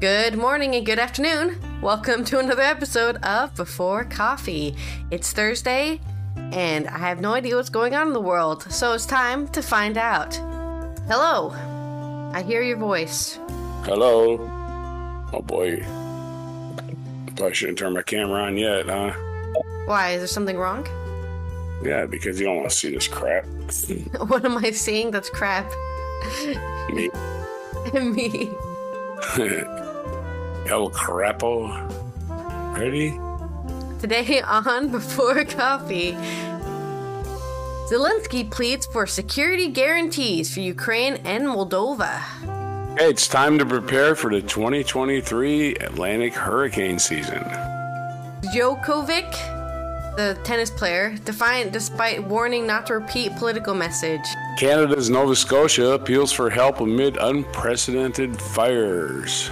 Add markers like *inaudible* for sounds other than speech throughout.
Good morning and good afternoon. Welcome to another episode of Before Coffee. It's Thursday, and I have no idea what's going on in the world, so it's time to find out. Hello, I hear your voice. Hello. Oh boy. Probably shouldn't turn my camera on yet, huh? Why? Is there something wrong? Yeah, because you don't want to see this crap. *laughs* What am I seeing that's crap? Me. *laughs* Me. *laughs* El Crapo. Ready? Today on Before Coffee, Zelensky pleads for security guarantees for Ukraine and Moldova. Hey, it's time to prepare for the 2023 Atlantic hurricane season. Djokovic, the tennis player, defiant despite warning not to repeat political message. Canada's Nova Scotia appeals for help amid unprecedented fires.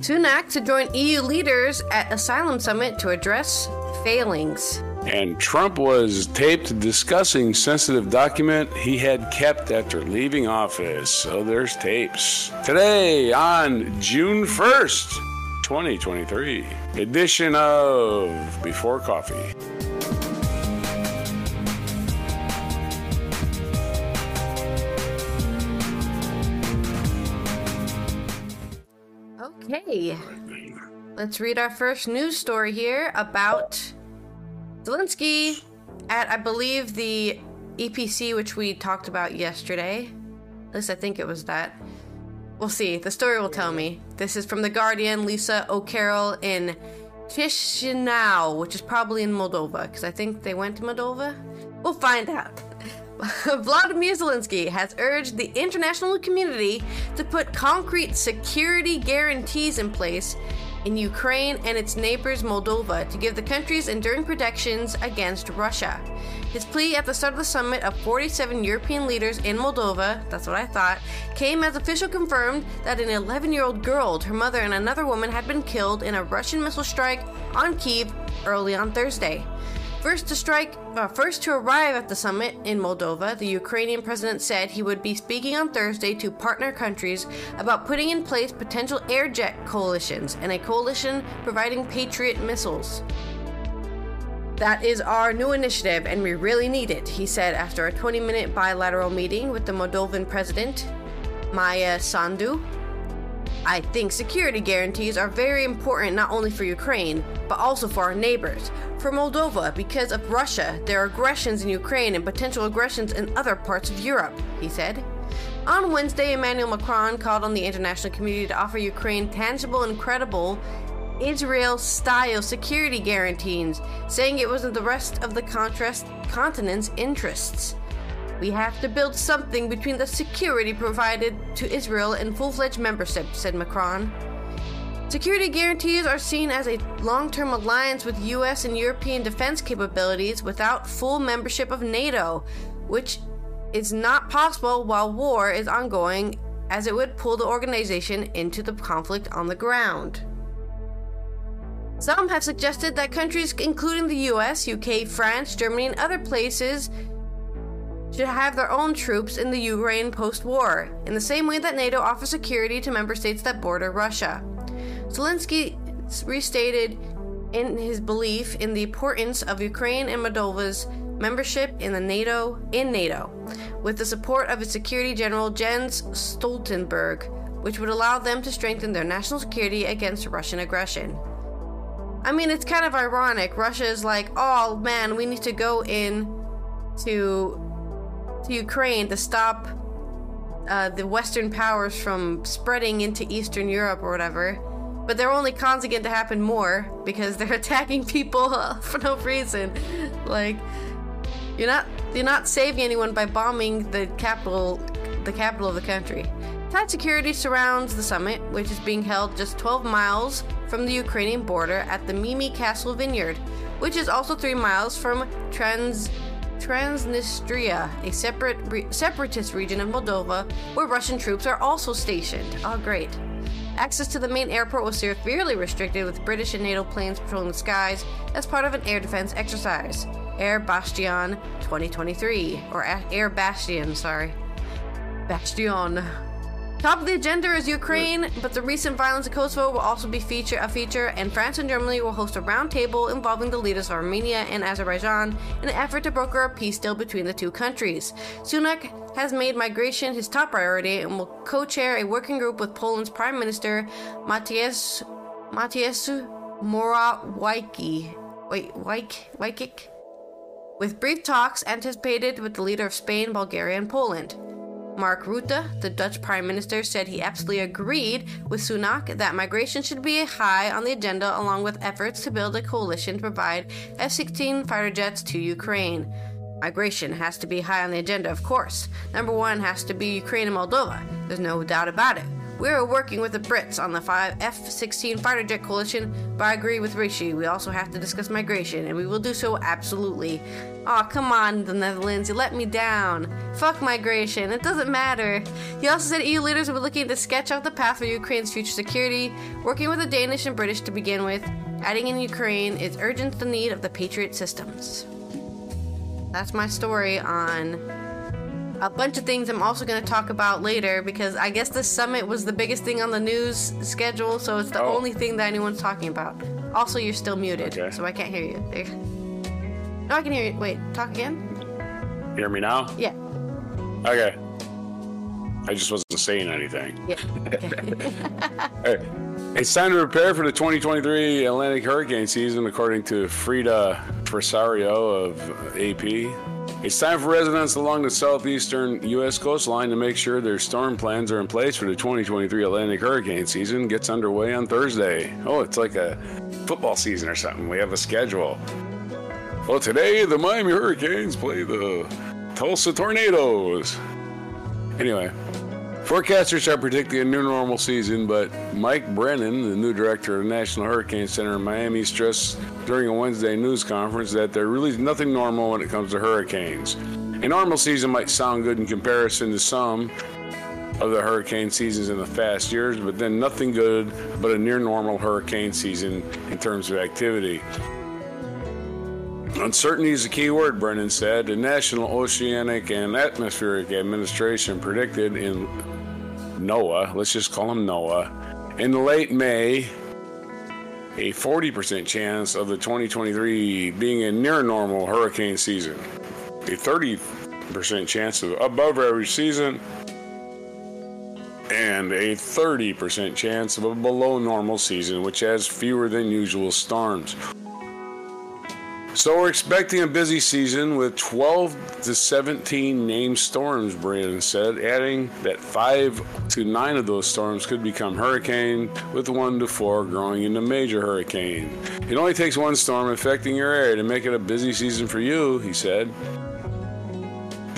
Sunak to join EU leaders at asylum summit to address failings. And Trump was taped discussing sensitive document he had kept after leaving office. So there's tapes. Today on June 1st, 2023, edition of Before Coffee. Okay, let's read our first news story here about Zelensky at, I believe, the EPC, which we talked about yesterday. At least I think it was that. We'll see. The story will tell me. This is from The Guardian, Lisa O'Carroll in Chisinau, which is probably in Moldova, because I think they went to Moldova. We'll find out. *laughs* Vladimir Zelensky has urged the international community to put concrete security guarantees in place in Ukraine and its neighbors Moldova to give the countries enduring protections against Russia. His plea at the start of the summit of 47 European leaders in Moldova, that's what I thought, came as official confirmed that an 11 year old girl, her mother, and another woman had been killed in a Russian missile strike on Kiev early on Thursday. First to strike, uh, first to arrive at the summit in Moldova, the Ukrainian president said he would be speaking on Thursday to partner countries about putting in place potential air jet coalitions and a coalition providing Patriot missiles. That is our new initiative, and we really need it, he said after a 20 minute bilateral meeting with the Moldovan president, Maia Sandu. I think security guarantees are very important not only for Ukraine, but also for our neighbors. For Moldova, because of Russia, their aggressions in Ukraine and potential aggressions in other parts of Europe, he said. On Wednesday, Emmanuel Macron called on the international community to offer Ukraine tangible and credible Israel style security guarantees, saying it was in the rest of the continent's interests. We have to build something between the security provided to Israel and full fledged membership, said Macron. Security guarantees are seen as a long term alliance with US and European defense capabilities without full membership of NATO, which is not possible while war is ongoing, as it would pull the organization into the conflict on the ground. Some have suggested that countries, including the US, UK, France, Germany, and other places, should have their own troops in the Ukraine post war, in the same way that NATO offers security to member states that border Russia. Zelensky restated in his belief in the importance of Ukraine and Moldova's membership in the NATO in NATO, with the support of its Security General Jens Stoltenberg, which would allow them to strengthen their national security against Russian aggression. I mean, it's kind of ironic. Russia is like, "Oh man, we need to go in to to Ukraine to stop uh, the Western powers from spreading into Eastern Europe or whatever." But they're only causing it to happen more because they're *laughs* attacking people *laughs* for no reason. Like, you're not you're not saving anyone by bombing the capital the capital of the country. Tight security surrounds the summit, which is being held just 12 miles from the Ukrainian border at the Mimi Castle Vineyard, which is also 3 miles from Trans Transnistria, a separate re- separatist region of Moldova where Russian troops are also stationed. Oh, great. Access to the main airport was severely restricted with British and NATO planes patrolling the skies as part of an air defense exercise. Air Bastion 2023, or Air Bastion, sorry. Bastion. Top of the agenda is Ukraine, but the recent violence in Kosovo will also be feature a feature, and France and Germany will host a roundtable involving the leaders of Armenia and Azerbaijan in an effort to broker a peace deal between the two countries. Sunak has made migration his top priority and will co-chair a working group with Poland's Prime Minister Matthias Matthias Morawiecki. Wait, Wajcik? With brief talks anticipated with the leader of Spain, Bulgaria, and Poland. Mark Rutte, the Dutch Prime Minister, said he absolutely agreed with Sunak that migration should be high on the agenda, along with efforts to build a coalition to provide F 16 fighter jets to Ukraine. Migration has to be high on the agenda, of course. Number one has to be Ukraine and Moldova. There's no doubt about it. We are working with the Brits on the F 16 fighter jet coalition, but I agree with Rishi. We also have to discuss migration, and we will do so absolutely. Aw, oh, come on, the Netherlands, you let me down. Fuck migration, it doesn't matter. He also said EU leaders will be looking to sketch out the path for Ukraine's future security, working with the Danish and British to begin with. Adding in Ukraine is urgent the need of the Patriot systems. That's my story on a bunch of things I'm also going to talk about later because I guess the summit was the biggest thing on the news schedule, so it's the oh. only thing that anyone's talking about. Also, you're still muted, okay. so I can't hear you. There. No, I can hear you. Wait, talk again. Hear me now? Yeah. Okay. I just wasn't saying anything. Yeah. Okay. *laughs* It's time to prepare for the 2023 Atlantic hurricane season, according to Frida Frasario of AP. It's time for residents along the southeastern U.S. coastline to make sure their storm plans are in place for the 2023 Atlantic hurricane season. Gets underway on Thursday. Oh, it's like a football season or something. We have a schedule. Well, today the Miami Hurricanes play the Tulsa Tornadoes. Anyway, forecasters are predicting a new normal season, but Mike Brennan, the new director of the National Hurricane Center in Miami, stressed during a Wednesday news conference that there really is nothing normal when it comes to hurricanes. A normal season might sound good in comparison to some of the hurricane seasons in the past years, but then nothing good but a near normal hurricane season in terms of activity. Uncertainty is a key word, Brennan said. The National Oceanic and Atmospheric Administration predicted in NOAA, let's just call him Noah, in late May a 40% chance of the 2023 being a near normal hurricane season, a 30% chance of above average season, and a 30% chance of a below normal season, which has fewer than usual storms. So we're expecting a busy season with 12 to 17 named storms, Brandon said, adding that 5 to 9 of those storms could become hurricane, with 1 to 4 growing into major hurricane. It only takes one storm affecting your area to make it a busy season for you, he said.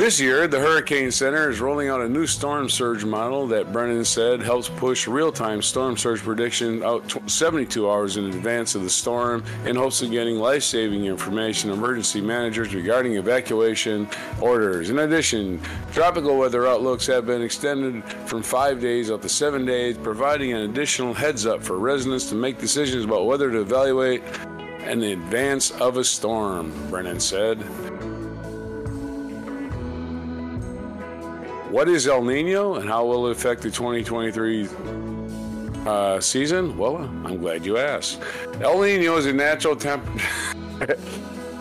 This year, the Hurricane Center is rolling out a new storm surge model that Brennan said helps push real time storm surge prediction out 72 hours in advance of the storm in hopes of getting life saving information emergency managers regarding evacuation orders. In addition, tropical weather outlooks have been extended from five days up to seven days, providing an additional heads up for residents to make decisions about whether to evaluate in advance of a storm, Brennan said. What is El Nino and how will it affect the 2023 uh, season? Well, I'm glad you asked. El Nino is a natural temp. *laughs*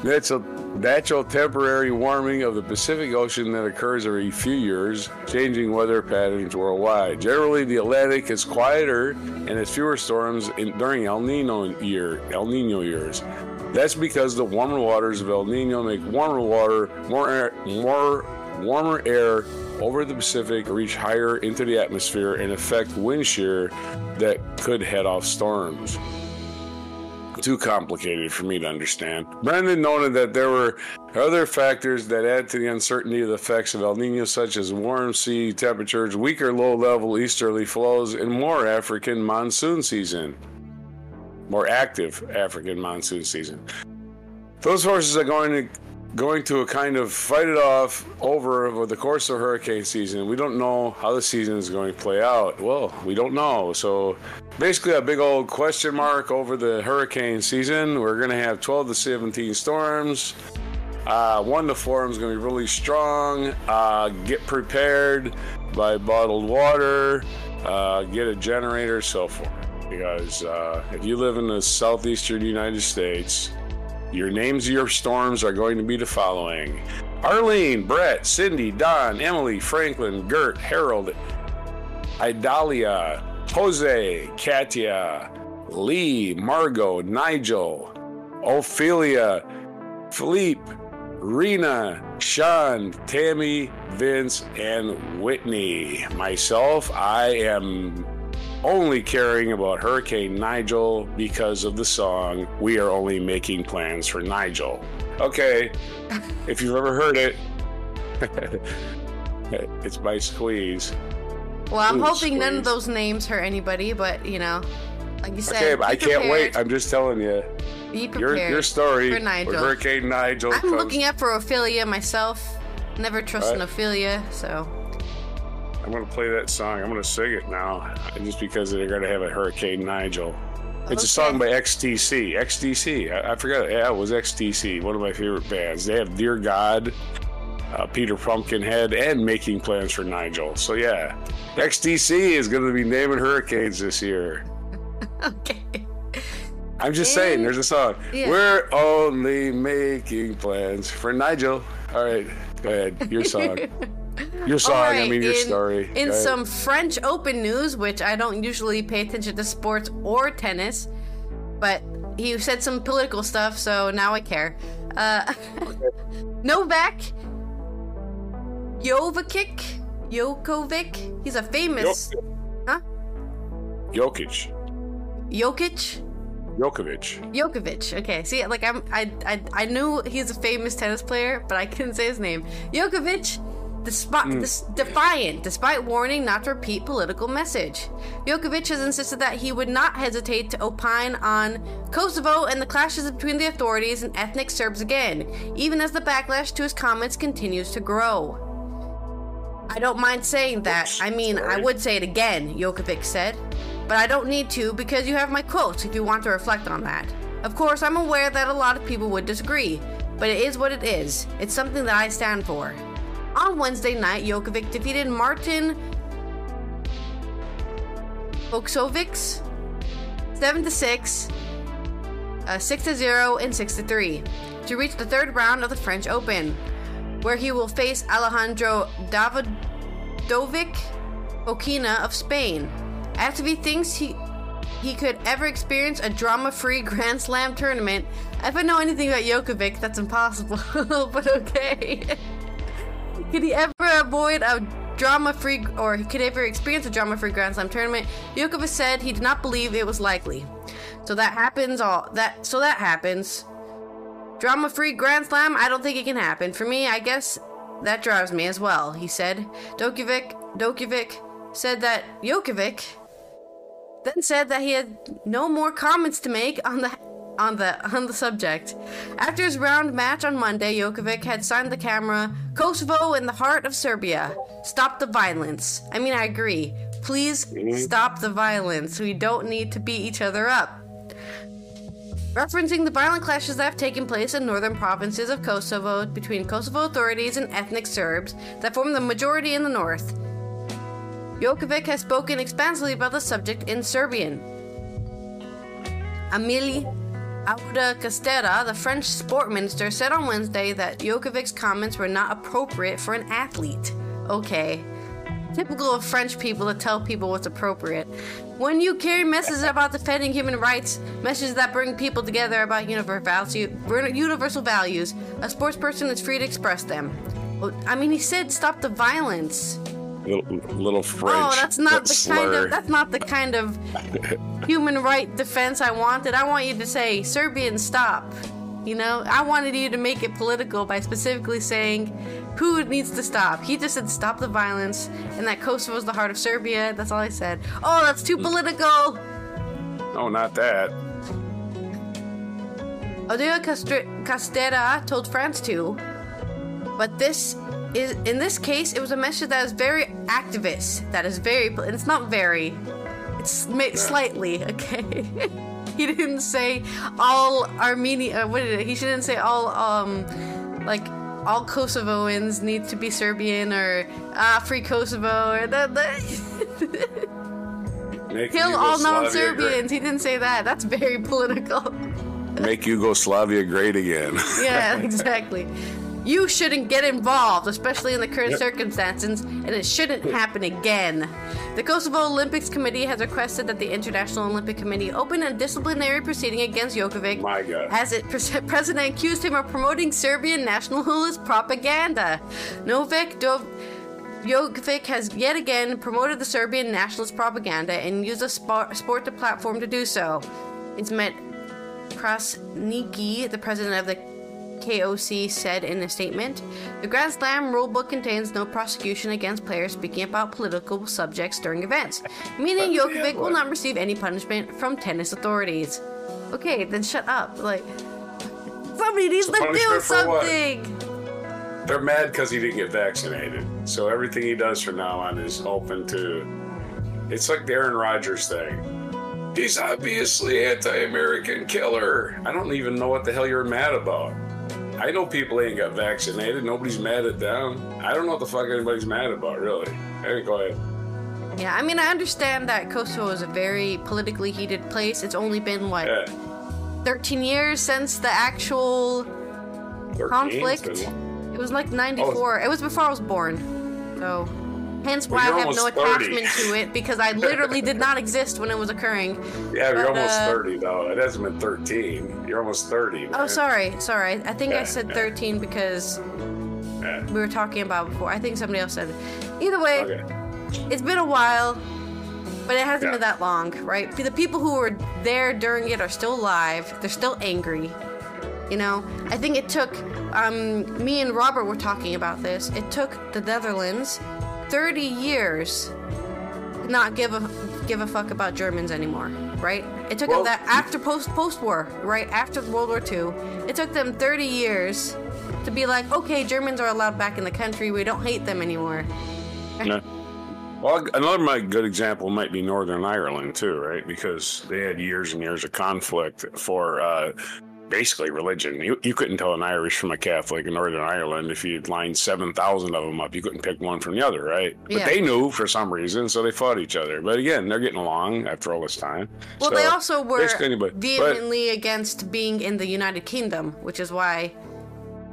A natural temporary warming of the Pacific Ocean that occurs every few years, changing weather patterns worldwide. Generally, the Atlantic is quieter and has fewer storms in, during El Nino year, El Nino years. That's because the warmer waters of El Nino make warmer water, more air, more warmer air over the Pacific reach higher into the atmosphere and affect wind shear that could head off storms. Too complicated for me to understand. Brendan noted that there were other factors that add to the uncertainty of the effects of El Nino, such as warm sea temperatures, weaker low level easterly flows, and more African monsoon season. More active African monsoon season. Those forces are going to going to a kind of fight it off over the course of hurricane season. We don't know how the season is going to play out. Well, we don't know. So basically a big old question mark over the hurricane season. We're going to have 12 to 17 storms. Uh, one to four is going to be really strong. Uh, get prepared. by bottled water, uh, get a generator, so forth. Because uh, if you live in the southeastern United States, your names of your storms are going to be the following Arlene, Bret, Cindy, Don, Emily, Franklin, Gert, Harold, Idalia, Jose, Katia, Lee, Margot, Nigel, Ophelia, Philippe, Rina, Sean, Tammy, Vince, and Whitney. Myself, I am only caring about Hurricane Nigel because of the song We Are Only Making Plans for Nigel. Okay, if you've ever heard it, *laughs* it's by Squeeze. Well, I'm Ooh, hoping none of those names hurt anybody, but you know, like you said, Okay, but I can't wait. I'm just telling you. Be prepared. your story for Nigel. Hurricane Nigel. I'm comes- looking up for Ophelia myself. Never trust an Ophelia, so I'm gonna play that song. I'm gonna sing it now, just because they're gonna have a Hurricane Nigel. It's a song by XTC. XTC. I, I forgot. Yeah, it was XTC. One of my favorite bands. They have Dear God, uh, Peter Pumpkinhead, and Making Plans for Nigel. So yeah, XTC is gonna be naming hurricanes this year. *laughs* okay. I'm just And- saying. There's a song. Yeah. We're only making plans for Nigel. All right, go ahead. Your *laughs* song. Your song. I Alright, mean your in, story. In some French Open news, which I don't usually pay attention to sports or tennis, but he said some political stuff, so now I care. Uh, *laughs* Novak Jovic, Jokovic, he's a famous, huh? Jokic. Jokic, Jokovic. Jokovic. Okay, see, like I'm, I, I, I knew he's a famous tennis player, but I couldn't say his name. Jokovic, despite, hmm. dis- defiant, despite warning not to repeat political message. Djokovic has insisted that he would not hesitate to opine on Kosovo and the clashes between the authorities and ethnic Serbs again, even as the backlash to his comments continues to grow. I don't mind saying that. Oops, I mean, I would say it again, Djokovic said. But I don't need to because you have my quotes if you want to reflect on that. Of course, I'm aware that a lot of people would disagree, but it is what it is. It's something that I stand for. On Wednesday night, Djokovic defeated Martin Voksovics 7 to 6, uh, 6 to 0, and 6 to 3 to reach the third round of the French Open, where he will face Alejandro Davidovic Okina of Spain. After he thinks he he could ever experience a drama-free Grand Slam tournament, if I know anything about Djokovic, that's impossible. *laughs* but okay. *laughs* could he ever avoid a drama-free, or could ever experience a drama-free Grand Slam tournament? Djokovic said he did not believe it was likely. So that happens. All that. So that happens. Drama-free Grand Slam? I don't think it can happen. For me, I guess that drives me as well. He said. Dokovic. Dokovic said that Djokovic then said that he had no more comments to make on the on the on the subject. After his round match on Monday, Djokovic had signed the camera Kosovo in the heart of Serbia. Stop the violence. I mean, I agree. Please mm-hmm. stop the violence. We don't need to beat each other up. Referencing the violent clashes that have taken place in northern provinces of Kosovo between Kosovo authorities and ethnic Serbs that form the majority in the north. Djokovic has spoken expansively about the subject in Serbian. Amélie Oudéa-Castéra, the French sport minister, said on Wednesday that Djokovic's comments were not appropriate for an athlete. Okay. Typical of French people to tell people what's appropriate. When you carry messages about defending human rights, messages that bring people together about universal values, a sports person is free to express them. I mean, he said stop the violence. Little, little oh, French. Oh, that's not the slur. kind of that's not the kind of *laughs* human right defense I wanted. I want you to say Serbian stop. You know, I wanted you to make it political by specifically saying who needs to stop. He just said stop the violence and that Kosovo is the heart of Serbia. That's all I said. Oh, that's too political. No, not that. Castre- Castera told France to, but this is in this case it was a message that is very activist. That is very. It's not very. It's slightly *laughs* okay. he didn't say all Armenia. Uh, what did it? He shouldn't say all um like all Kosovoans need to be Serbian or ah, free Kosovo or the, the *laughs* Make kill all non-Serbians. He didn't say that. That's very *laughs* political. great- Make Yugoslavia great again. yeah, exactly. You shouldn't get involved, especially in the current Yep. circumstances, and it shouldn't happen again. The Kosovo Olympics Committee has requested that the International Olympic Committee open a disciplinary proceeding against Djokovic, as it pres- *laughs* president accused him of promoting Serbian nationalist propaganda. Novak Dov. Djokovic has yet again promoted the Serbian nationalist propaganda and used a sport, sport the platform to do so. It's met Krasniki, the president of the KOC, said in a statement The Grand Slam rulebook contains no prosecution against players speaking about political subjects during events, meaning But, yeah, Djokovic will not receive any punishment from tennis authorities. Okay, then shut up. Like, somebody needs to do what? something. They're mad because he didn't get vaccinated. So everything he does from now on is open to. It's like the Aaron Rodgers thing. He's obviously anti-American killer. I don't even know what the hell you're mad about. I know people ain't got vaccinated. Nobody's mad at them. I don't know what the fuck anybody's mad about, really. Hey, go ahead. Yeah, I mean, I understand that Kosovo is a very politically heated place. It's only been, what, Yeah. 13 years since the actual 13's conflict? It was like 94. It was before I was born. So, hence why Well, I have no almost 30. attachment to it because I literally did not exist when it was occurring. Yeah, you're almost uh, 30 though. It hasn't been 13. You're almost 30. Oh, sorry, sorry. I think I Yeah, said yeah. 13 because Yeah. we were talking about before. I think somebody else said it. Either way, Okay. it's been a while, but it hasn't been that long, right? The people who were there during it are still alive. They're still angry. You know, I think it took um, me and Robert were talking about this. It took the Netherlands 30 years not give a give a fuck about Germans anymore, right? It took Well, them that after post post war, right after World War II. It took them 30 years to be like, okay, Germans are allowed back in the country. We don't hate them anymore. Yeah. Well, another my good example might be Northern Ireland too, right? Because they had years and years of conflict for uh, basically religion. You, you couldn't tell an Irish from a Catholic in Northern Ireland if you lined seven thousand of them up. You couldn't pick one from the other, right? But they knew for some reason, so they fought each other. But again, they're getting along after all this time. Well, So, they also were anybody- but- vehemently against being in the United Kingdom, which is why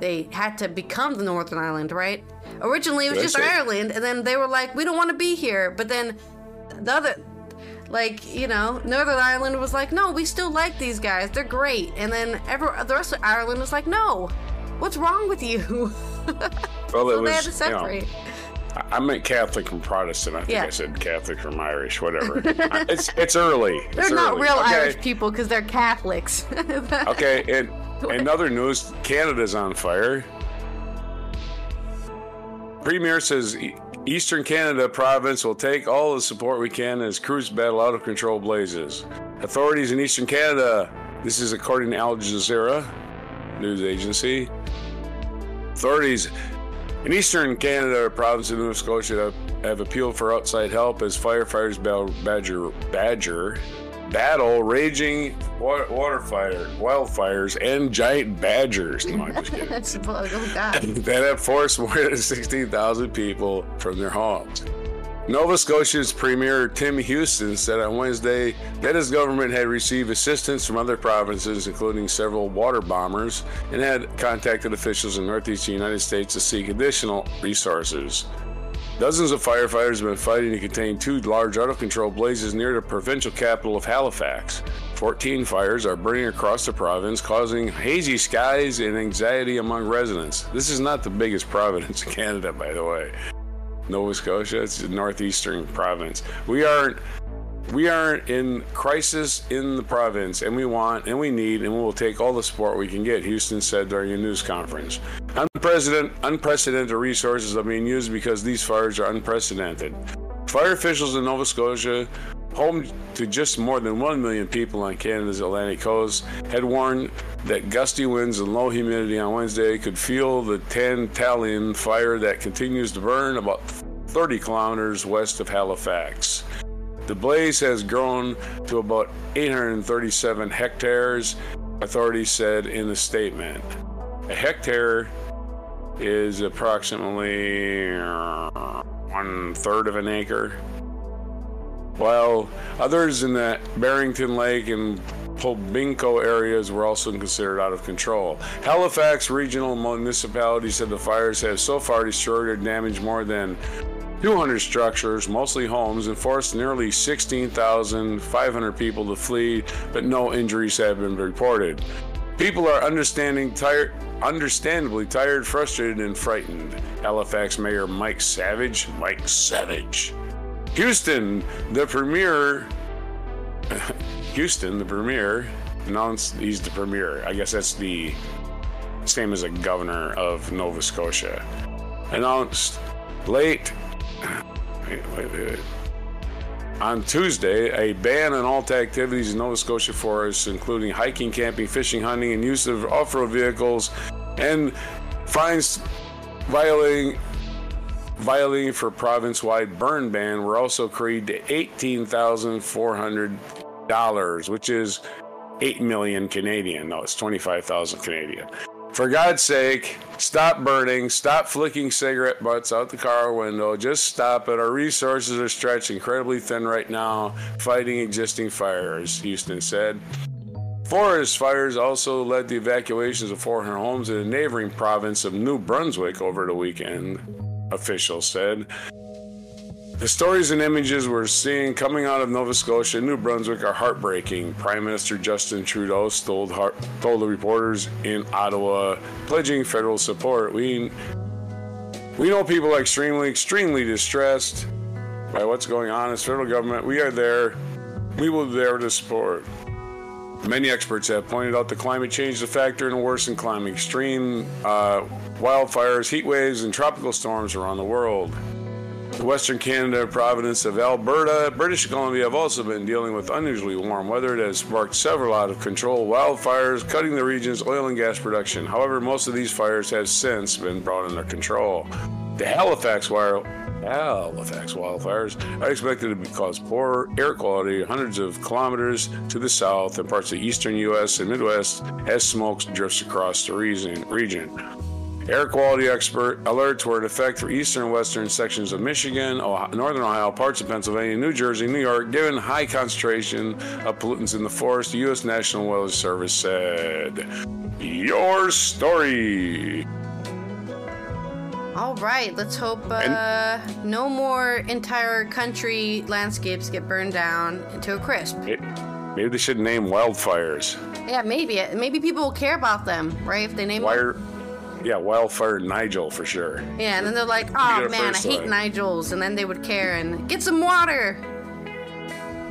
they had to become the Northern Ireland, right? Originally, it was just Ireland, and then they were like, "We don't want to be here." But then the other, like you know, Northern Ireland was like, "No, we still like these guys. They're great." And then every, the rest of Ireland was like, "No, what's wrong with you?" *laughs* well, it so they had to was, you know. I- meant Catholic from Protestant. I think Yeah. I said Catholic from Irish, whatever. *laughs* it's it's early. It's they're not early. real Okay. Irish people because they're Catholics. *laughs* Okay, and in other news, Canada's on fire. Premier says Eastern Canada province will take all the support we can as crews battle out of control blazes. Authorities in Eastern Canada, this is according to Al Jazeera news agency. Authorities in Eastern Canada province of Nova Scotia have, have appealed for outside help as firefighters battle badger badger battle raging water, water fire, wildfires and giant badgers. No, I'm just kidding. *laughs* Oh *laughs* that have forced more than 16,000 people from their homes. Nova Scotia's Premier Tim Houston said on Wednesday that his government had received assistance from other provinces, including several water bombers, and had contacted officials in northeastern United States to seek additional resources. Dozens of firefighters have been fighting to contain two large out of control blazes near the provincial capital of Halifax. 14 fires are burning across the province, causing hazy skies and anxiety among residents. This is not the biggest province in *laughs* Canada, by the way. Nova Scotia, it's the northeastern province. We aren't we are in crisis in the province, and we want and we need and we will take all the support we can get, Houston said during a news conference. Unprecedented, unprecedented resources are being used because these fires are unprecedented. Fire officials in Nova Scotia, home to just more than 1 million people on Canada's Atlantic coast, had warned that gusty winds and low humidity on Wednesday could fuel the Tantallon fire that continues to burn about 30 kilometers west of Halifax. The blaze has grown to about 837 hectares, authorities said in a statement. A hectare is approximately uh, one third of an acre, while others in the Barrington Lake and Pubnico areas were also considered out of control. Halifax Regional Municipality said the fires have so far destroyed or damaged more than 200 structures, mostly homes, and forced nearly 16,500 people to flee, but no injuries have been reported. People are understanding tired, understandably tired, frustrated, and frightened. Halifax Mayor Mike Savage, Mike Savage. Houston, the premier *laughs* Houston, the premier, announced he's the premier. I guess that's the same as a governor of Nova Scotia. Announced late wait, wait, wait. on Tuesday a ban on all activities in Nova Scotia forests, including hiking, camping, fishing, hunting, and use of off-road vehicles, and fines violating violating for province-wide burn ban were also created to eighteen thousand four hundred dollars, which is 8 million Canadian. No, it's 25,000 Canadian. For God's sake, stop burning, stop flicking cigarette butts out the car window. Just stop it. Our resources are stretched incredibly thin right now fighting existing fires, Houston said. Forest fires also led to evacuations of 400 homes in the neighboring province of New Brunswick over the weekend, officials said. The stories and images we're seeing coming out of Nova Scotia and New Brunswick are heartbreaking. Prime Minister Justin Trudeau told, told the reporters in Ottawa, pledging federal support. We, we know people are extremely, extremely distressed by what's going on as federal government. We are there. We will be there to support. Many experts have pointed out that climate change is a factor in a worsened climate. Extreme uh, wildfires, heat waves, and tropical storms around the world. Western Canada, province of Alberta, British Columbia have also been dealing with unusually warm weather that has sparked several out of control wildfires, cutting the region's oil and gas production. However, most of these fires have since been brought under control. The Halifax wire Halifax wildfires are expected to cause poor air quality hundreds of kilometers to the south and parts of eastern U.S. and Midwest as smoke drifts across the region. Air quality expert alerts were in effect for eastern and western sections of Michigan, Ohio, northern Ohio, parts of Pennsylvania, New Jersey, New York, given high concentration of pollutants in the forest, the U.S. National Weather Service said. Your story. All right, let's hope uh, no more entire country landscapes get burned down into a crisp. maybe they should name wildfires. Yeah, maybe. Maybe people will care about them, right? If they name Wire- them yeah, wildfire Nigel for sure. Yeah, and then they're like, oh man, I hate Nigels, and then they would care and get some water.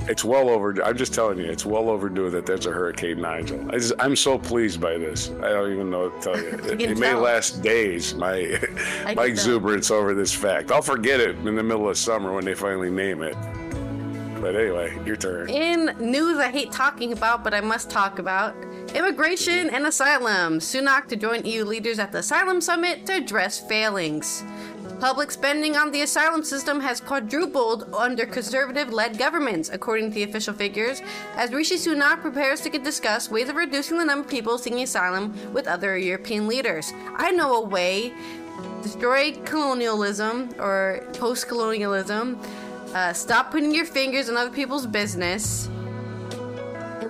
It's well over. I'm just telling you, it's well overdue that there's a Hurricane Nigel. I am so pleased by this. I don't even know what to tell you. *laughs* It, it may last days. My *laughs* my exuberance over this fact. I'll forget it in the middle of summer when they finally name it. But anyway, your turn. In news I hate talking about, but I must talk about immigration and asylum. Sunak to join EU leaders at the Asylum Summit to address failings. Public spending on the asylum system has quadrupled under conservative led governments, according to the official figures, as Rishi Sunak prepares to discuss ways of reducing the number of people seeking asylum with other European leaders. I know a way destroy colonialism or post colonialism uh, stop putting your fingers in other people's business.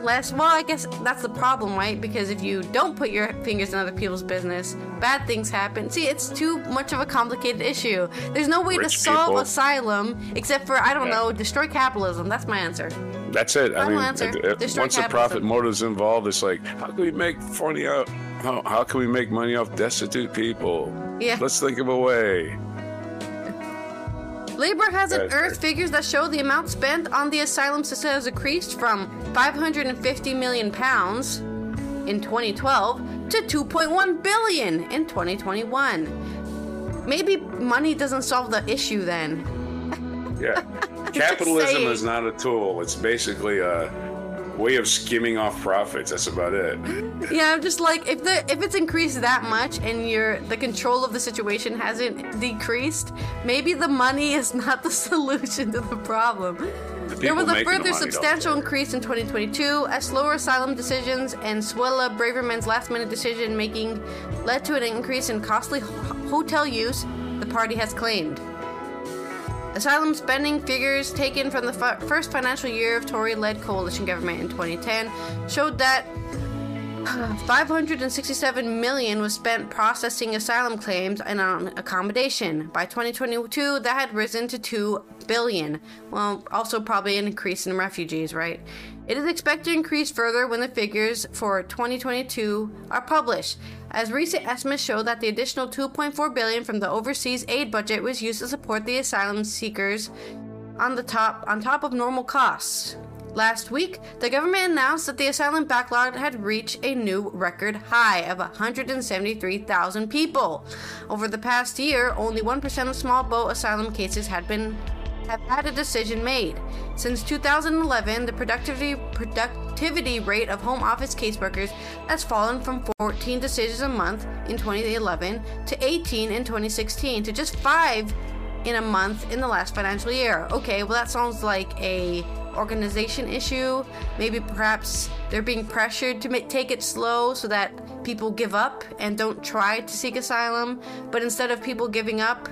Unless, well, I guess that's the problem, right? Because if you don't put your fingers in other people's business, bad things happen. See, it's too much of a complicated issue. There's no way Rich to solve people. asylum except for, I don't yeah. know, destroy capitalism. That's my answer. That's it. I mean, answer. It, it, once the profit motive's involved, it's like, how can we make money out? Uh, how, how can we make money off destitute people? Yeah. Let's think of a way. Labor has unearthed figures that show the amount spent on the asylum system has increased from 550 million pounds in 2012 to 2.1 billion in 2021. Maybe money doesn't solve the issue then. Yeah. *laughs* Capitalism is not a tool. It's basically a way of skimming off profits. That's about it. Yeah, I'm just like if the if it's increased that much and your the control of the situation hasn't decreased, maybe the money is not the *laughs* solution to the problem. The There was a further substantial increase in 2022 as slower asylum decisions and Suella Braverman's last minute decision making led to an increase in costly ho- hotel use, the party has claimed. Asylum spending figures taken from the fi- first financial year of Tory led coalition government in 2010 showed that *sighs* 567 million was spent processing asylum claims and on accommodation. By 2022, that had risen to 2 billion. Well, also probably an increase in refugees, right? It is expected to increase further when the figures for 2022 are published, as recent estimates show that the additional 2.4 billion from the overseas aid budget was used to support the asylum seekers on the top on top of normal costs. Last week, the government announced that the asylum backlog had reached a new record high of 173,000 people. Over the past year, only 1% of small boat asylum cases had been have had a decision made. Since 2011, the productivity productivity rate of home office caseworkers has fallen from 14 decisions a month in 2011 to 18 in 2016 to just 5 in a month in the last financial year. Okay, well that sounds like a organization issue. Maybe perhaps they're being pressured to ma- take it slow so that people give up and don't try to seek asylum. But instead of people giving up,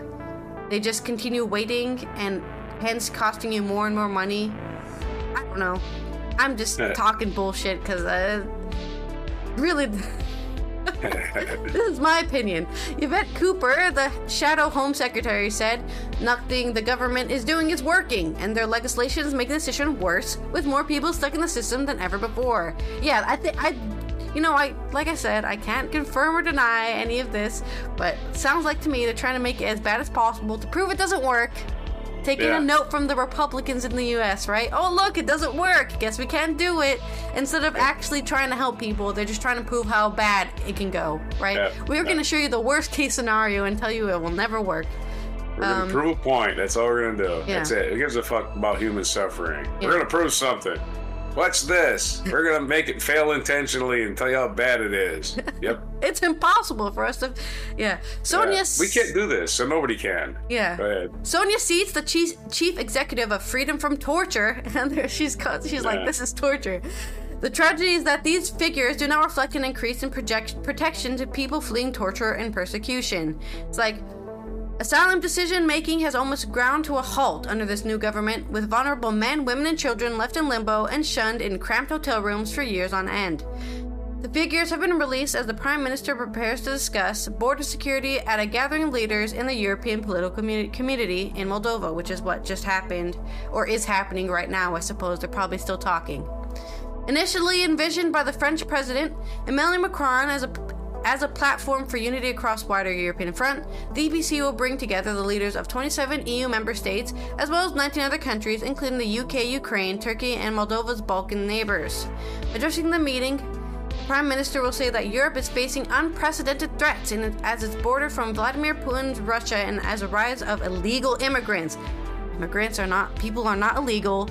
they just continue waiting and hence costing you more and more money. I don't know. I'm just talking bullshit because uh, really. *laughs* this is my opinion. Yvette Cooper, the Shadow Home Secretary, said nothing the government is doing is working, and their legislation is making the situation worse, with more people stuck in the system than ever before. Yeah, I think I. You know, I like I said, I can't confirm or deny any of this, but sounds like to me they're trying to make it as bad as possible to prove it doesn't work. Taking Yeah. a note from the Republicans in the US, right? Oh, look, it doesn't work. Guess we can't do it. Instead of actually trying to help people, they're just trying to prove how bad it can go, right? Yeah, We're yeah. going to show you the worst case scenario and tell you it will never work. We're gonna Um, prove a point. That's all we're gonna do. That's it. Who gives a fuck about human suffering? We're gonna prove something. What's this? We're gonna make it fail intentionally and tell you how bad it is. *laughs* Yep. It's impossible for us to. Yeah. Sonya. Yeah. We can't do this, so nobody can. Yeah. Go ahead. Sonya Sceats, the chief, chief executive of Freedom from Torture, *laughs* and she's she's like, "This is torture." The tragedy is that these figures do not reflect an increase in project- protection to people fleeing torture and persecution. It's like asylum decision making has almost ground to a halt under this new government, with vulnerable men, women, and children left in limbo and shunned in cramped hotel rooms for years on end. The figures have been released as the Prime Minister prepares to discuss border security at a gathering of leaders in the European political communi- community in Moldova, which is what just happened, or is happening right now, I suppose. They're probably still talking. Initially envisioned by the French president, Emmanuel Macron as a as a platform for unity across wider European front, the EPC will bring together the leaders of 27 EU member states, as well as 19 other countries, including the UK, Ukraine, Turkey, and Moldova's Balkan neighbors. Addressing the meeting, the Prime Minister will say that Europe is facing unprecedented threats in as its border from Vladimir Putin's Russia and as a rise of illegal immigrants. Immigrants are not people are not illegal.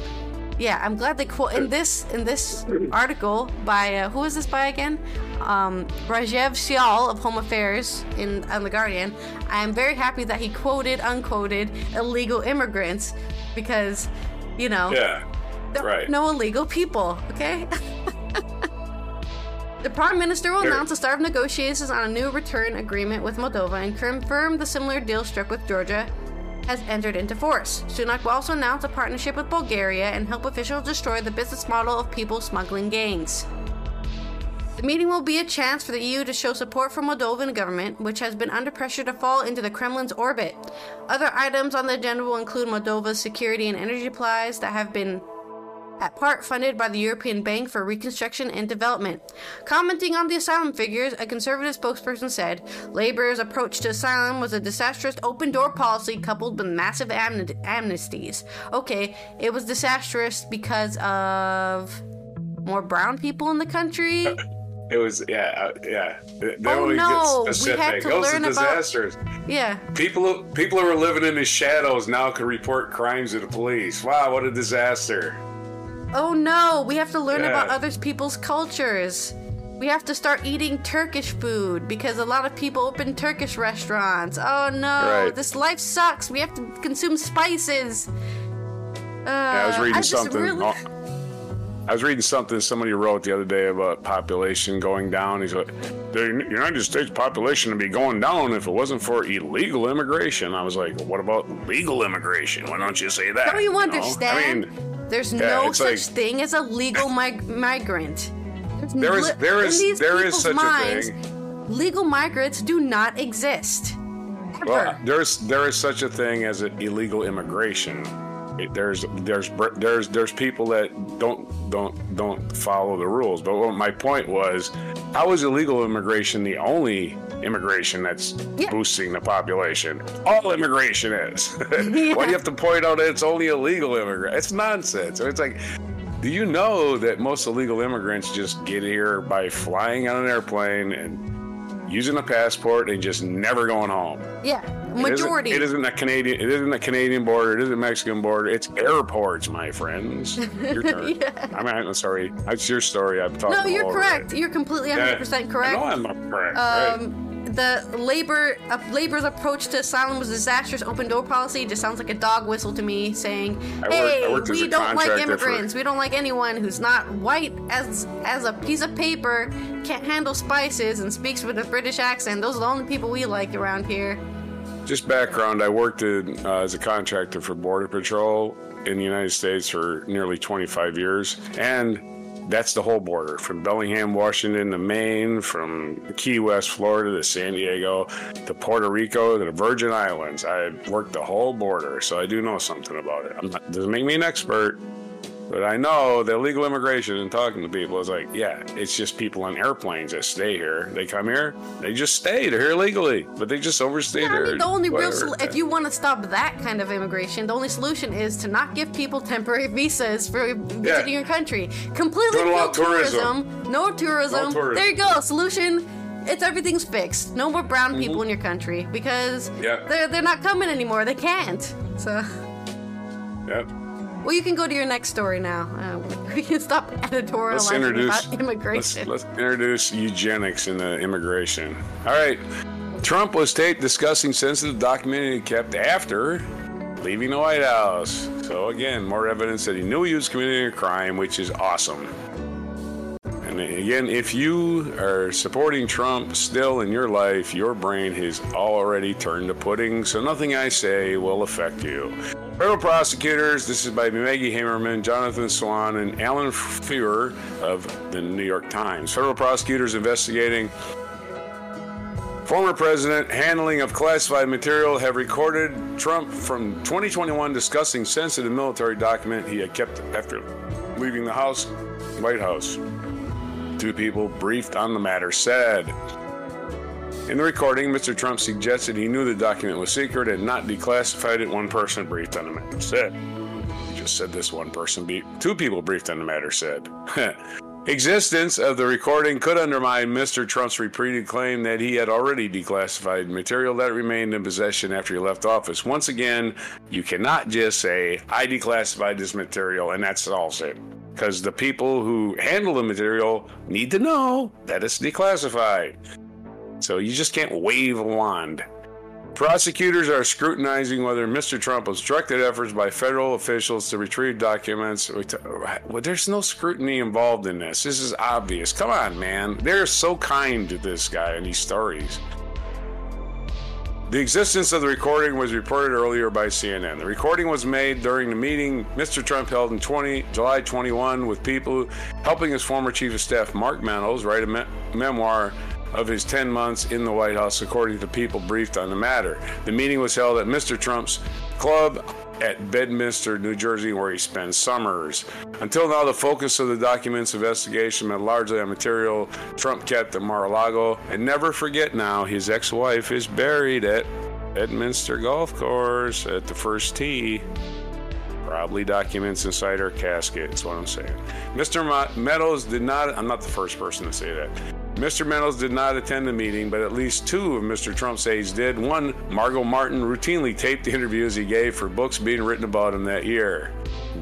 Yeah, I'm glad they quote in this in this article by uh, who is this by again? Um, Rajeev Syal of Home Affairs in on the Guardian. I am very happy that he quoted unquoted illegal immigrants because, you know, Yeah. there right. are no illegal people. Okay. *laughs* The Prime Minister will announce the start of negotiations on a new return agreement with Moldova and confirm the similar deal struck with Georgia has entered into force. Sunak will also announce a partnership with Bulgaria and help officials destroy the business model of people smuggling gangs. The meeting will be a chance for the EU to show support for Moldovan government, which has been under pressure to fall into the Kremlin's orbit. Other items on the agenda will include Moldova's security and energy supplies that have been at part funded by the European Bank for Reconstruction and Development. Commenting on the asylum figures, a conservative spokesperson said Labor's approach to asylum was a disastrous open door policy coupled with massive amn- amnesties. Okay, it was disastrous because of more brown people in the country. *laughs* It was yeah, uh, yeah. They Oh, get no, we specific. to Those are learn about- Yeah. People, who- people who were living in the shadows now can report crimes to the police. Wow, what a disaster! Oh no, we have to learn Yeah. about other people's cultures. We have to start eating Turkish food because a lot of people open Turkish restaurants. Oh no, Right. this life sucks. We have to consume spices. yeah, I was Uh, reading I something. really- I was reading something somebody wrote the other day about population going down. He's like, the United States population would be going down if it wasn't for illegal immigration. I was like, what about legal immigration? Why don't you say that? Don't you know? understand? I mean, There's yeah, no such like- thing as a legal *laughs* mig- migrant. There is, there is, there is such a thing. Legal migrants do not exist. Ever. well, there's there is such a thing as an illegal immigration. It- there's there's there's there's people that don't don't don't follow the rules. But what my point was, how is illegal immigration the only immigration that's Yeah. boosting the population? All immigration is. *laughs* Why do you have to point out that it's only illegal immigrants? It's nonsense. It's like. Do you know that most illegal immigrants just get here by flying on an airplane and using a passport and just never going home? yeah, It isn't- majority. It isn't a Canadian. It isn't a Canadian border. It isn't a Mexican border. It's airports, my friends. *laughs* Your turn. *laughs* Yeah. I'm, I'm sorry. That's your story. I'm talking. no, you're correct. it. You're completely 100% I correct. know I'm not correct. right? The labor uh, labor's approach to asylum was disastrous. Open door policy just sounds like a dog whistle to me, saying, I "Hey, worked we don't like contractor for- immigrants. We don't like anyone who's not white as as a piece of paper, can't handle spices, and speaks with a British accent. Those are the only people we like around here." Just background. I worked in, uh, as a contractor for Border Patrol in the United States for nearly 25 years, and that's the whole border from Bellingham, Washington to Maine, from Key West, Florida to San Diego to Puerto Rico to the Virgin Islands. I worked the whole border, so I do know something about it. Not, doesn't make me an expert, but I know the illegal immigration and talking to people is like, yeah, it's just people on airplanes that stay here. They come here, they just stay. They're here legally, but they just overstay Yeah, I their. mean, the only real sol- if you want to stop that kind of immigration, the only solution is to not give people temporary visas for visiting your country. Completely Don't no tourism. tourism. No tourism. No tourism. There you go. Solution. It's everything's fixed. No more brown people in your country because Mm-hmm. Yeah. they're they're not coming anymore. They can't. So, Yep. Well, you can go to your next story now. Uh, *laughs* we can stop editorializing Let's introduce about immigration. Let's, let's introduce eugenics into immigration. All right. Trump was taped discussing sensitive document he kept after leaving the White House. So again, more evidence that he knew he was committing a crime, which is awesome. And again, if you are supporting Trump still in your life, your brain has already turned to pudding, so nothing I say will affect you. Federal prosecutors, this is by Maggie Haberman, Jonathan Swan, and Alan Feuer of the New York Times. Federal prosecutors investigating Former president handling of classified material have recorded Trump from 2021 discussing sensitive military document he had kept after leaving the House, White House. Two people briefed on the matter said. In the recording, Mr. Trump suggested he knew the document was secret and not declassified it. One person briefed on the matter said. He just said this one person, be- two people briefed on the matter said. *laughs* Existence of the recording could undermine Mr. Trump's repeated claim that he had already declassified material that remained in possession after he left office. Once again, you cannot just say, I declassified this material and that solves it. Because the people who handle the material need to know that it's declassified. So you just can't wave a wand. Prosecutors are scrutinizing whether Mr. Trump obstructed efforts by federal officials to retrieve documents. Well, there's no scrutiny involved in this. This is obvious. Come on, man. They're so kind to this guy in these stories. The existence of the recording was reported earlier by CNN. The recording was made during the meeting Mr. Trump held in 20, July 21 with people helping his former chief of staff, Mark Meadows, write a me- memoir of his 10 months in the White House, according to people briefed on the matter. The meeting was held at Mr. Trump's club at Bedminster, New Jersey, where he spends summers. Until now, the focus of the document's investigation been largely on material Trump kept at Mar-a-Lago. And never forget now, his ex-wife is buried at Bedminster Golf Course at the first tee. Probably documents inside her casket, is what I'm saying. Mr. Meadows did not, I'm not the first person to say that. Mr. Meadows did not attend the meeting, but at least two of Mr. Trump's aides did. One, Margot Martin, routinely taped the interviews he gave for books being written about him that year.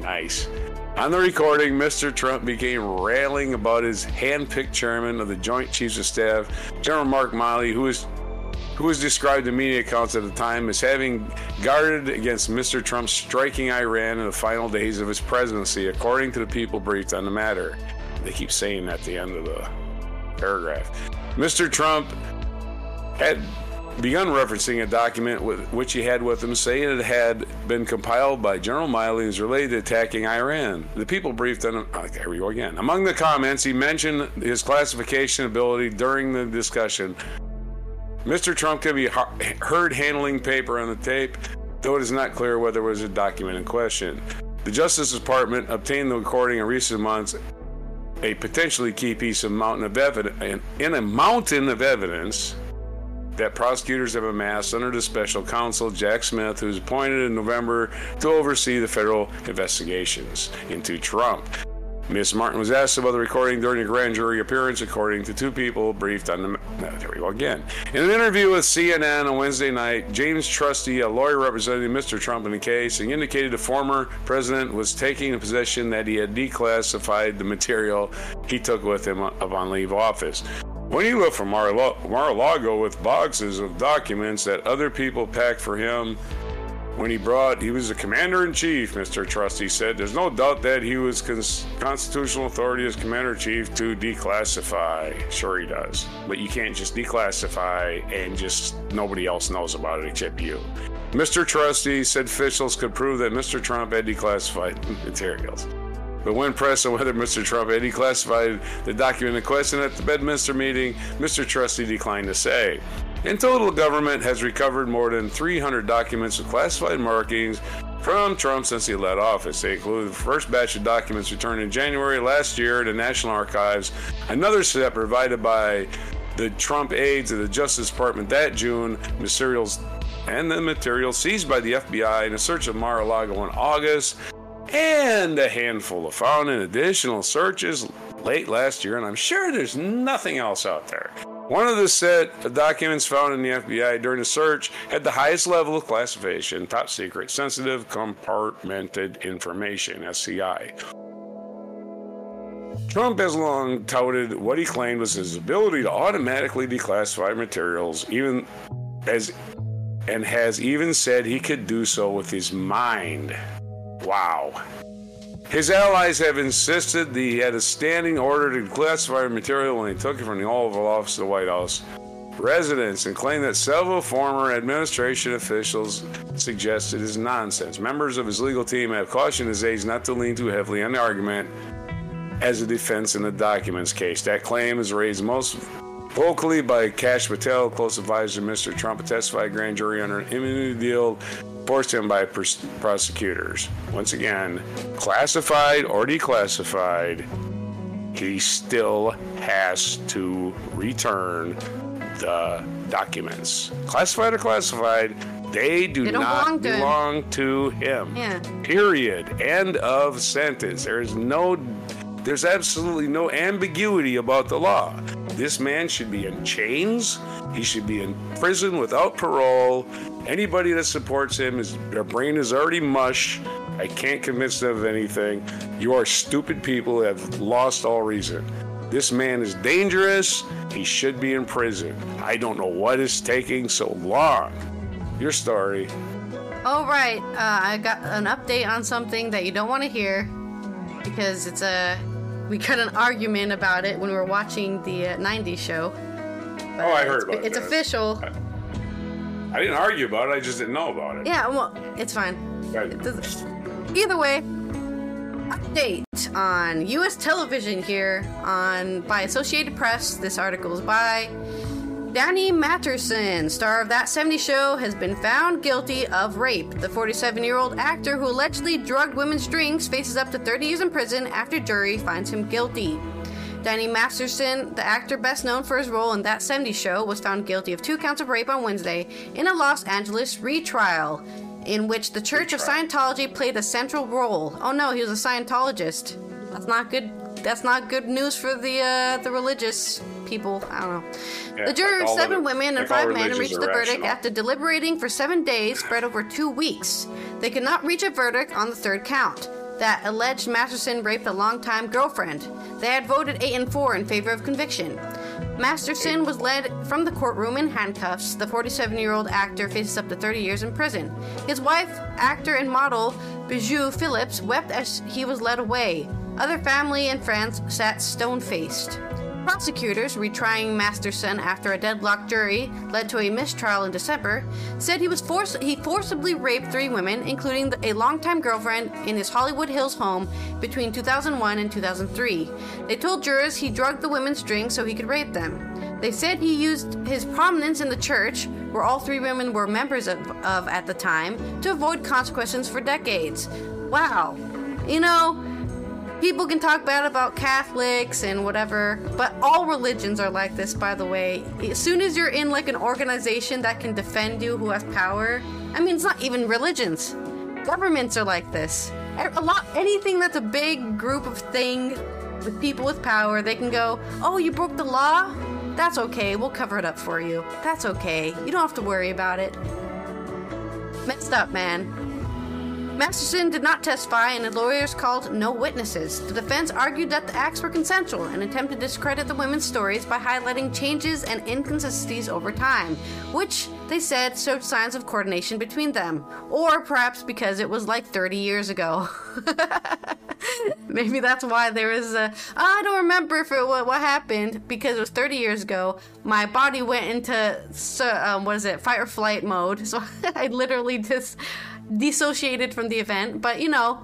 Nice. On the recording, Mr. Trump became railing about his hand-picked chairman of the Joint Chiefs of Staff, General Mark Milley, who is who was described in media accounts at the time as having guarded against Mr. Trump striking Iran in the final days of his presidency, according to the people briefed on the matter. They keep saying at the end of the paragraph. Mr. Trump had begun referencing a document with, which he had with him saying it had been compiled by General Milley and related to attacking Iran. The people briefed on him. Oh, there we go again. Among the comments, he mentioned his classification ability during the discussion. Mr. Trump can be heard handling paper on the tape, though it is not clear whether it was a document in question. The Justice Department obtained the recording in recent months, a potentially key piece of mountain of evidence in a mountain of evidence that prosecutors have amassed under the special counsel Jack Smith, who was appointed in November to oversee the federal investigations into Trump. Miss Martin was asked about the recording during a grand jury appearance, according to two people briefed on the. there we go again. In an interview with CNN on Wednesday night, James Trusty, a lawyer representing Mr. Trump in the case, indicated the former president was taking a position that he had declassified the material he took with him upon leave office. When he left for Mar-a-Lago with boxes of documents that other people packed for him, when he brought, he was the commander in chief, Mr. Trusty said. There's no doubt that he was cons- constitutional authority as commander in chief to declassify. Sure, he does. But you can't just declassify and just nobody else knows about it except you. Mr. Trusty said officials could prove that Mr. Trump had declassified *laughs* materials. But when pressed on whether Mr. Trump had declassified the document in question at the Bedminster meeting, Mr. Trusty declined to say. In total, the government has recovered more than 300 documents with classified markings from Trump since he led office. They include the first batch of documents returned in January last year to National Archives, another set provided by the Trump aides of the Justice Department that June, materials and the materials seized by the FBI in a search of Mar-a-Lago in August, and a handful of found in additional searches late last year, and I'm sure there's nothing else out there. One of the set of documents found in the FBI during the search had the highest level of classification, top secret, sensitive, compartmented information, SCI. Trump has long touted what he claimed was his ability to automatically declassify materials, even as and has even said he could do so with his mind. Wow. His allies have insisted that he had a standing order to classify material when he took it from the Oval Office to the White House residence and claim that several former administration officials suggested is nonsense. Members of his legal team have cautioned his aides not to lean too heavily on the argument as a defense in the documents case. That claim is raised most vocally by Kash Patel, close advisor to Mr. Trump, a testified grand jury under an immunity deal forced him by pers- prosecutors. Once again, classified or declassified, he still has to return the documents. Classified or classified, they do They don't belong to him. belong to him. Yeah. Period. End of sentence. There is no there's absolutely no ambiguity about the law. This man should be in chains. He should be in prison without parole. Anybody that supports him is their brain is already mush. I can't convince them of anything. You are stupid people who have lost all reason. This man is dangerous. He should be in prison. I don't know what is taking so long. Your story. All right, uh, I got an update on something that you don't want to hear because it's a we got an argument about it when we were watching the uh, 90s show. But Oh, I heard it's, about It's that. official. I didn't argue about it. I just didn't know about it. Yeah, well, it's fine. Right. It Either way, update on U.S. television here on by Associated Press. This article is by Danny Masterson, star of That 70 Show, has been found guilty of rape. The 47 year old actor who allegedly drugged women's drinks faces up to 30 years in prison after jury finds him guilty. Danny Masterson, the actor best known for his role in That 70 Show, was found guilty of two counts of rape on Wednesday in a Los Angeles retrial, in which the Church of Scientology played a central role. Oh no, he was a Scientologist. That's not good. That's not good news for the uh, the religious people. I don't know. Yeah, the jury like of seven women and five men reached the verdict rational. after deliberating for seven days, spread over two weeks. They could not reach a verdict on the third count. That alleged Masterson raped a longtime girlfriend. They had voted 8 and 4 in favor of conviction. Masterson was led from the courtroom in handcuffs. The 47 year old actor faces up to 30 years in prison. His wife, actor and model Bijou Phillips, wept as he was led away. Other family and friends sat stone faced. Prosecutors, retrying Masterson after a deadlocked jury led to a mistrial in December, said he was forced he forcibly raped three women, including a longtime girlfriend, in his Hollywood Hills home between 2001 and 2003. They told jurors he drugged the women's drinks so he could rape them. They said he used his prominence in the church, where all three women were members of, of at the time, to avoid consequences for decades. Wow. You know, people can talk bad about Catholics and whatever, but all religions are like this, by the way. As soon as you're in like an organization that can defend you, who has power, I mean, it's not even religions. Governments are like this. A lot, anything that's a big group of thing with people with power, they can go, "Oh, you broke the law? That's okay. We'll cover it up for you. That's okay. You don't have to worry about it." Messed up, man. Masterson did not testify, and the lawyers called no witnesses. The defense argued that the acts were consensual and attempted to discredit the women's stories by highlighting changes and inconsistencies over time, which they said showed signs of coordination between them. Or perhaps because it was like 30 years ago. *laughs* Maybe that's why there was a. I don't remember if it what, what happened because it was 30 years ago. My body went into um, what is it, fight or flight mode. *laughs* So I literally just dissociated from the event, but you know,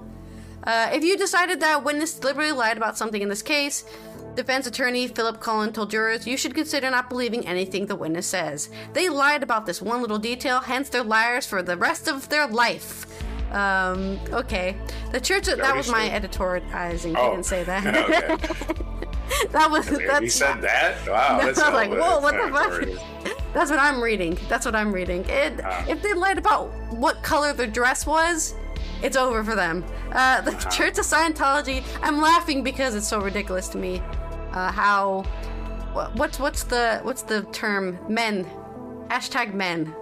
uh, if you decided that witness deliberately lied about something in this case, defense attorney Philip Cullen told jurors, you should consider not believing anything the witness says. They lied about this one little detail, hence they're liars for the rest of their life. Um, okay. The church, that was my editorializing. Oh. I didn't say that. *laughs* *laughs* that was, that's. He said that? Wow. *laughs* I was like, whoa, what the fuck? *laughs* That's what I'm reading. That's what I'm reading. It, uh, if they lied about what color their dress was, it's over for them. Uh, the uh, Church of Scientology. I'm laughing because it's so ridiculous to me. Uh, how? What's what's the what's the term? Men. Hashtag men.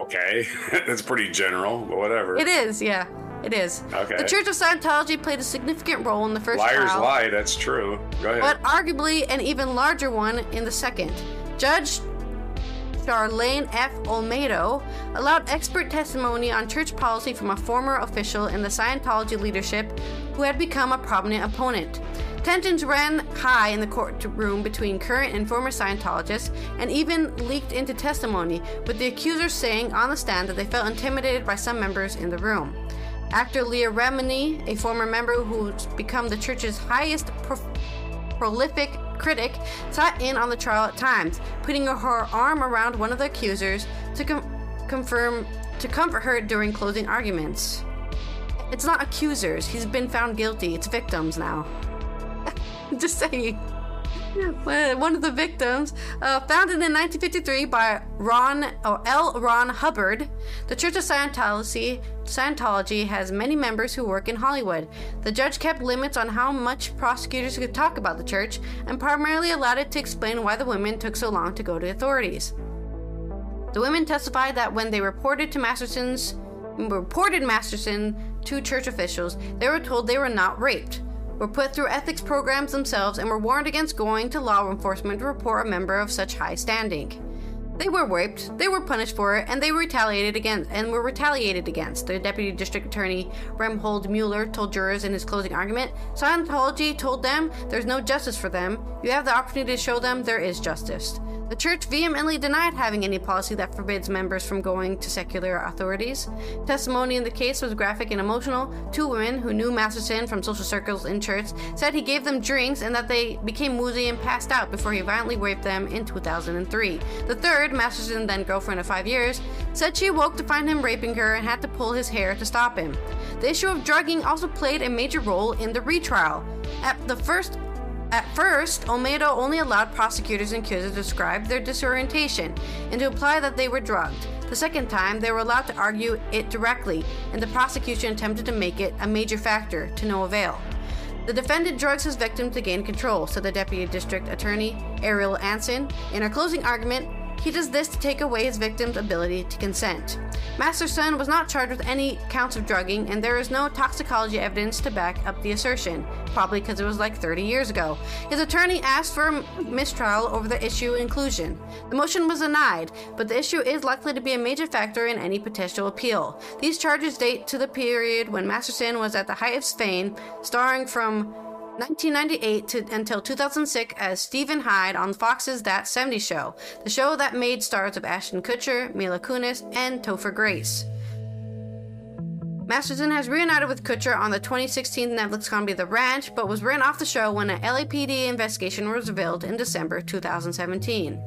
okay, that's pretty general, but whatever. It is, yeah. It is. Okay. The Church of Scientology played a significant role in the first Liars trial. lie, that's true. Go ahead. But arguably an even larger one in the second. Judge Charlaine F. Olmedo allowed expert testimony on church policy from a former official in the Scientology leadership who had become a prominent opponent. Tensions ran high in the courtroom between current and former Scientologists and even leaked into testimony, with the accusers saying on the stand that they felt intimidated by some members in the room. Actor Leah Remini, a former member who's become the church's highest pro- prolific critic, sat in on the trial at times, putting her arm around one of the accusers to com- confirm to comfort her during closing arguments. It's not accusers. He's been found guilty. It's victims now. *laughs* Just saying. *laughs* One of the victims, uh, founded in 1953 by Ron or L. Ron Hubbard, the Church of Scientology, Scientology has many members who work in Hollywood. The judge kept limits on how much prosecutors could talk about the church and primarily allowed it to explain why the women took so long to go to authorities. The women testified that when they reported to Masterson's reported Masterson to church officials, they were told they were not raped were put through ethics programs themselves and were warned against going to law enforcement to report a member of such high standing. They were raped, they were punished for it, and they were retaliated against and were retaliated against. The deputy district attorney Reinhold Mueller told jurors in his closing argument, Scientology told them there's no justice for them. You have the opportunity to show them there is justice. The church vehemently denied having any policy that forbids members from going to secular authorities. Testimony in the case was graphic and emotional. Two women who knew Masterson from social circles in church said he gave them drinks and that they became woozy and passed out before he violently raped them in 2003. The third, Masterson, then girlfriend of five years, said she awoke to find him raping her and had to pull his hair to stop him. The issue of drugging also played a major role in the retrial. At the first at first, Olmedo only allowed prosecutors and accusers to describe their disorientation and to imply that they were drugged. The second time, they were allowed to argue it directly, and the prosecution attempted to make it a major factor, to no avail. The defendant drugs his victim to gain control, said the deputy district attorney, Ariel Anson. In her closing argument, he does this to take away his victim's ability to consent. Masterson was not charged with any counts of drugging, and there is no toxicology evidence to back up the assertion, probably because it was like 30 years ago. His attorney asked for a mistrial over the issue inclusion. The motion was denied, but the issue is likely to be a major factor in any potential appeal. These charges date to the period when Masterson was at the height of his fame, starring from 1998 to, until 2006 as Stephen Hyde on Fox's That 70s Show, the show that made stars of Ashton Kutcher, Mila Kunis, and Topher Grace. Masterson has reunited with Kutcher on the 2016 Netflix comedy The Ranch, but was written off the show when an LAPD investigation was revealed in December 2017.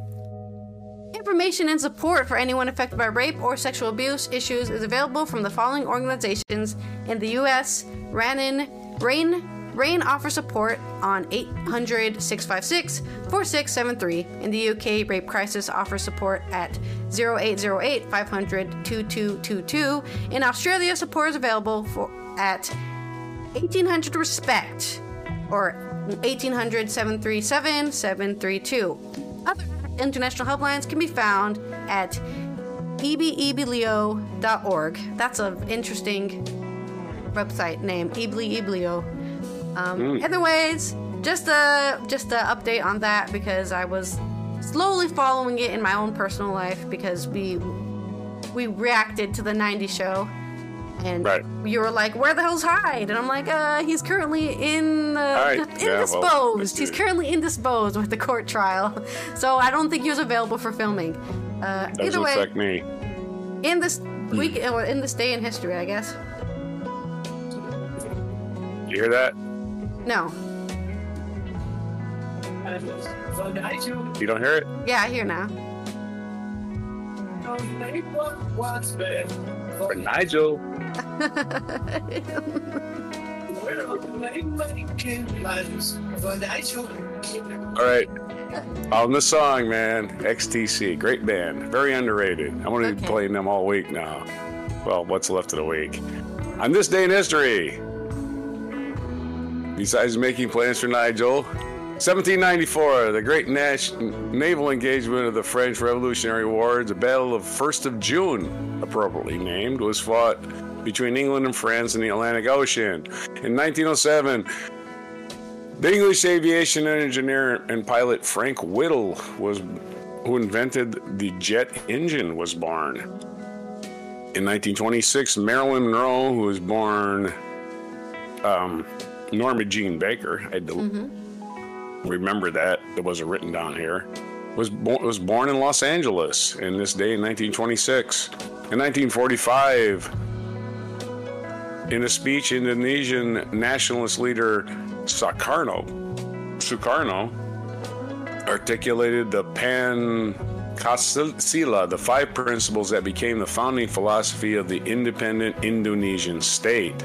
Information and support for anyone affected by rape or sexual abuse issues is available from the following organizations in the US RANIN, RAINN, RAINN offers support on 800 656 4673. In the UK, Rape Crisis offers support at 0808 500 2222. In Australia, support is available for at 1800 Respect or 1800 737 732. Other international helplines can be found at ebeeblio.org. That's an interesting website name, Ebly um, mm. Anyways, just a just a update on that because I was slowly following it in my own personal life because we we reacted to the 90s show and right. you were like, "Where the hell's Hyde?" And I'm like, "Uh, he's currently in uh, right. indisposed. Yeah, well, he's currently indisposed with the court trial, *laughs* so I don't think he was available for filming." Uh, Doesn't either way, affect me. In this week, uh, in this day in history, I guess. You hear that? No. You don't hear it? Yeah, I hear now. For Nigel. *laughs* All right. On the song, man. XTC. Great band. Very underrated. I'm going to okay. be playing them all week now. Well, what's left of the week. On this day in history, Besides making plans for Nigel, 1794, the great naval engagement of the French Revolutionary War, the Battle of 1st of June, appropriately named, was fought between England and France in the Atlantic Ocean. In 1907, the English aviation engineer and pilot Frank Whittle was who invented the jet engine was born. In 1926, Marilyn Monroe, who was born um, Norma Jean Baker. I mm-hmm. remember that. It wasn't written down here. Was bo- was born in Los Angeles in this day in 1926. In 1945, in a speech, Indonesian nationalist leader Sukarno Sukarno articulated the Pan Pancasila, the five principles that became the founding philosophy of the independent Indonesian state.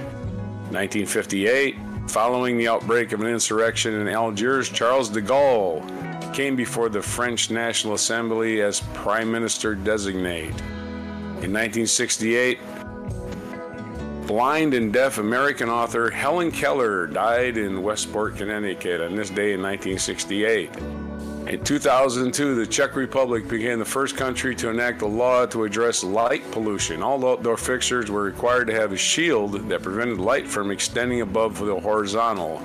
1958, Following the outbreak of an insurrection in Algiers, Charles de Gaulle came before the French National Assembly as Prime Minister designate. In 1968, blind and deaf American author Helen Keller died in Westport, Connecticut on this day in 1968. In 2002, the Czech Republic became the first country to enact a law to address light pollution. All outdoor fixtures were required to have a shield that prevented light from extending above the horizontal.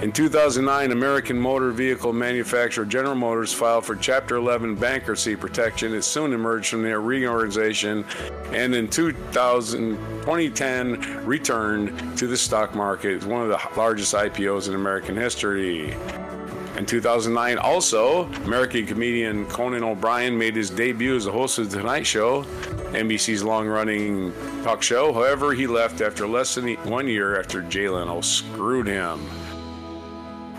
In 2009, American motor vehicle manufacturer General Motors filed for Chapter 11 bankruptcy protection. It soon emerged from their reorganization and in 2000, 2010 returned to the stock market. It's one of the largest IPOs in American history. In 2009, also, American comedian Conan O'Brien made his debut as the host of The Tonight Show, NBC's long running talk show. However, he left after less than one year after Jay Leno screwed him.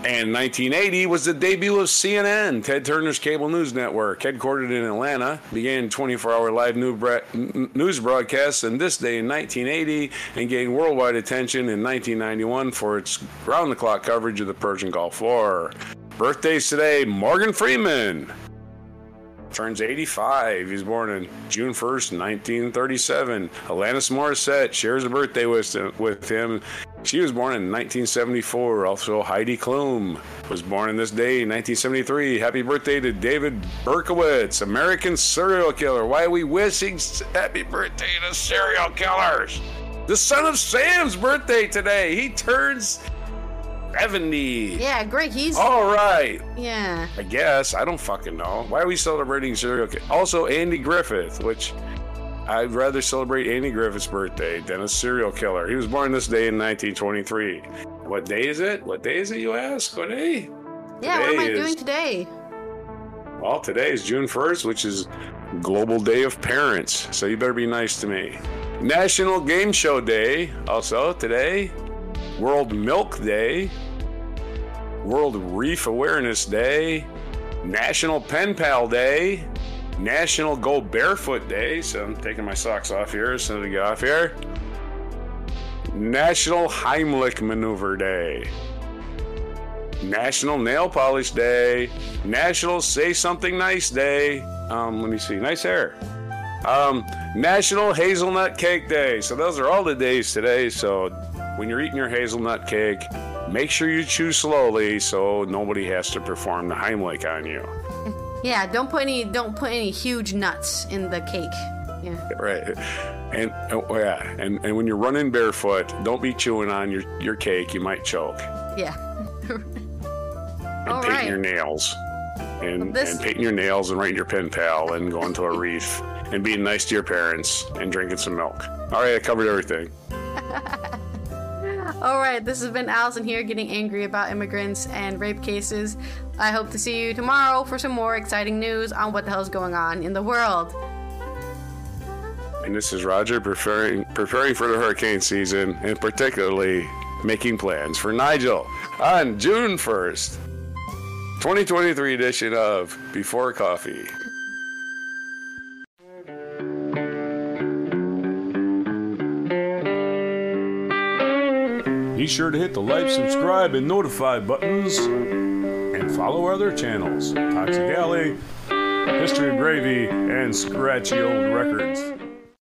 And 1980 was the debut of CNN, Ted Turner's cable news network, headquartered in Atlanta, began 24-hour live news broadcasts on this day in 1980 and gained worldwide attention in 1991 for its round-the-clock coverage of the Persian Gulf War. Birthdays today Morgan Freeman turns 85. He's born on June 1st, 1937. Alanis Morissette shares a birthday with, with him She was born in 1974. Also, Heidi Klum was born in this day, 1973. Happy birthday to David Berkowitz, American serial killer. Why are we wishing happy birthday to serial killers? The son of Sam's birthday today. He turns 70. Yeah, great. He's. All right. Yeah. I guess. I don't fucking know. Why are we celebrating serial killer? Also, Andy Griffith, which I'd rather celebrate Andy Griffith's birthday than a serial killer. He was born this day in 1923. What day is it? What day is it, you ask? What day? Yeah, what am I doing today? Well, today is June 1st, which is Global Day of Parents. So you better be nice to me. National Game Show Day, also today. World Milk Day. World Reef Awareness Day. National Pen Pal Day. National Go Barefoot Day, so I'm taking my socks off here as soon as I get off here. National Heimlich Maneuver Day. National Nail Polish Day. National Say Something Nice Day. Um, let me see. Nice hair. Um, National Hazelnut Cake Day. So those are all the days today. So when you're eating your hazelnut cake, make sure you chew slowly so nobody has to perform the Heimlich on you. *laughs* Yeah, don't put any don't put any huge nuts in the cake. Yeah. Right. And oh yeah, and, and when you're running barefoot, don't be chewing on your, your cake. You might choke. Yeah. *laughs* and All painting right. your nails. And, This- and painting your nails and writing your pen pal and going to a *laughs* reef and being nice to your parents and drinking some milk. All right, I covered everything. All right, this has been Allison here getting angry about immigrants and rape cases. I hope to see you tomorrow for some more exciting news on what the hell's going on in the world. And this is Roger preparing preparing for the hurricane season and particularly making plans for Nigel on June 1st. 2023 edition of Before Coffee. Be sure to hit the like, subscribe, and notify buttons and follow our other channels Toxic Ally, History of Gravy, and Scratchy Old Records.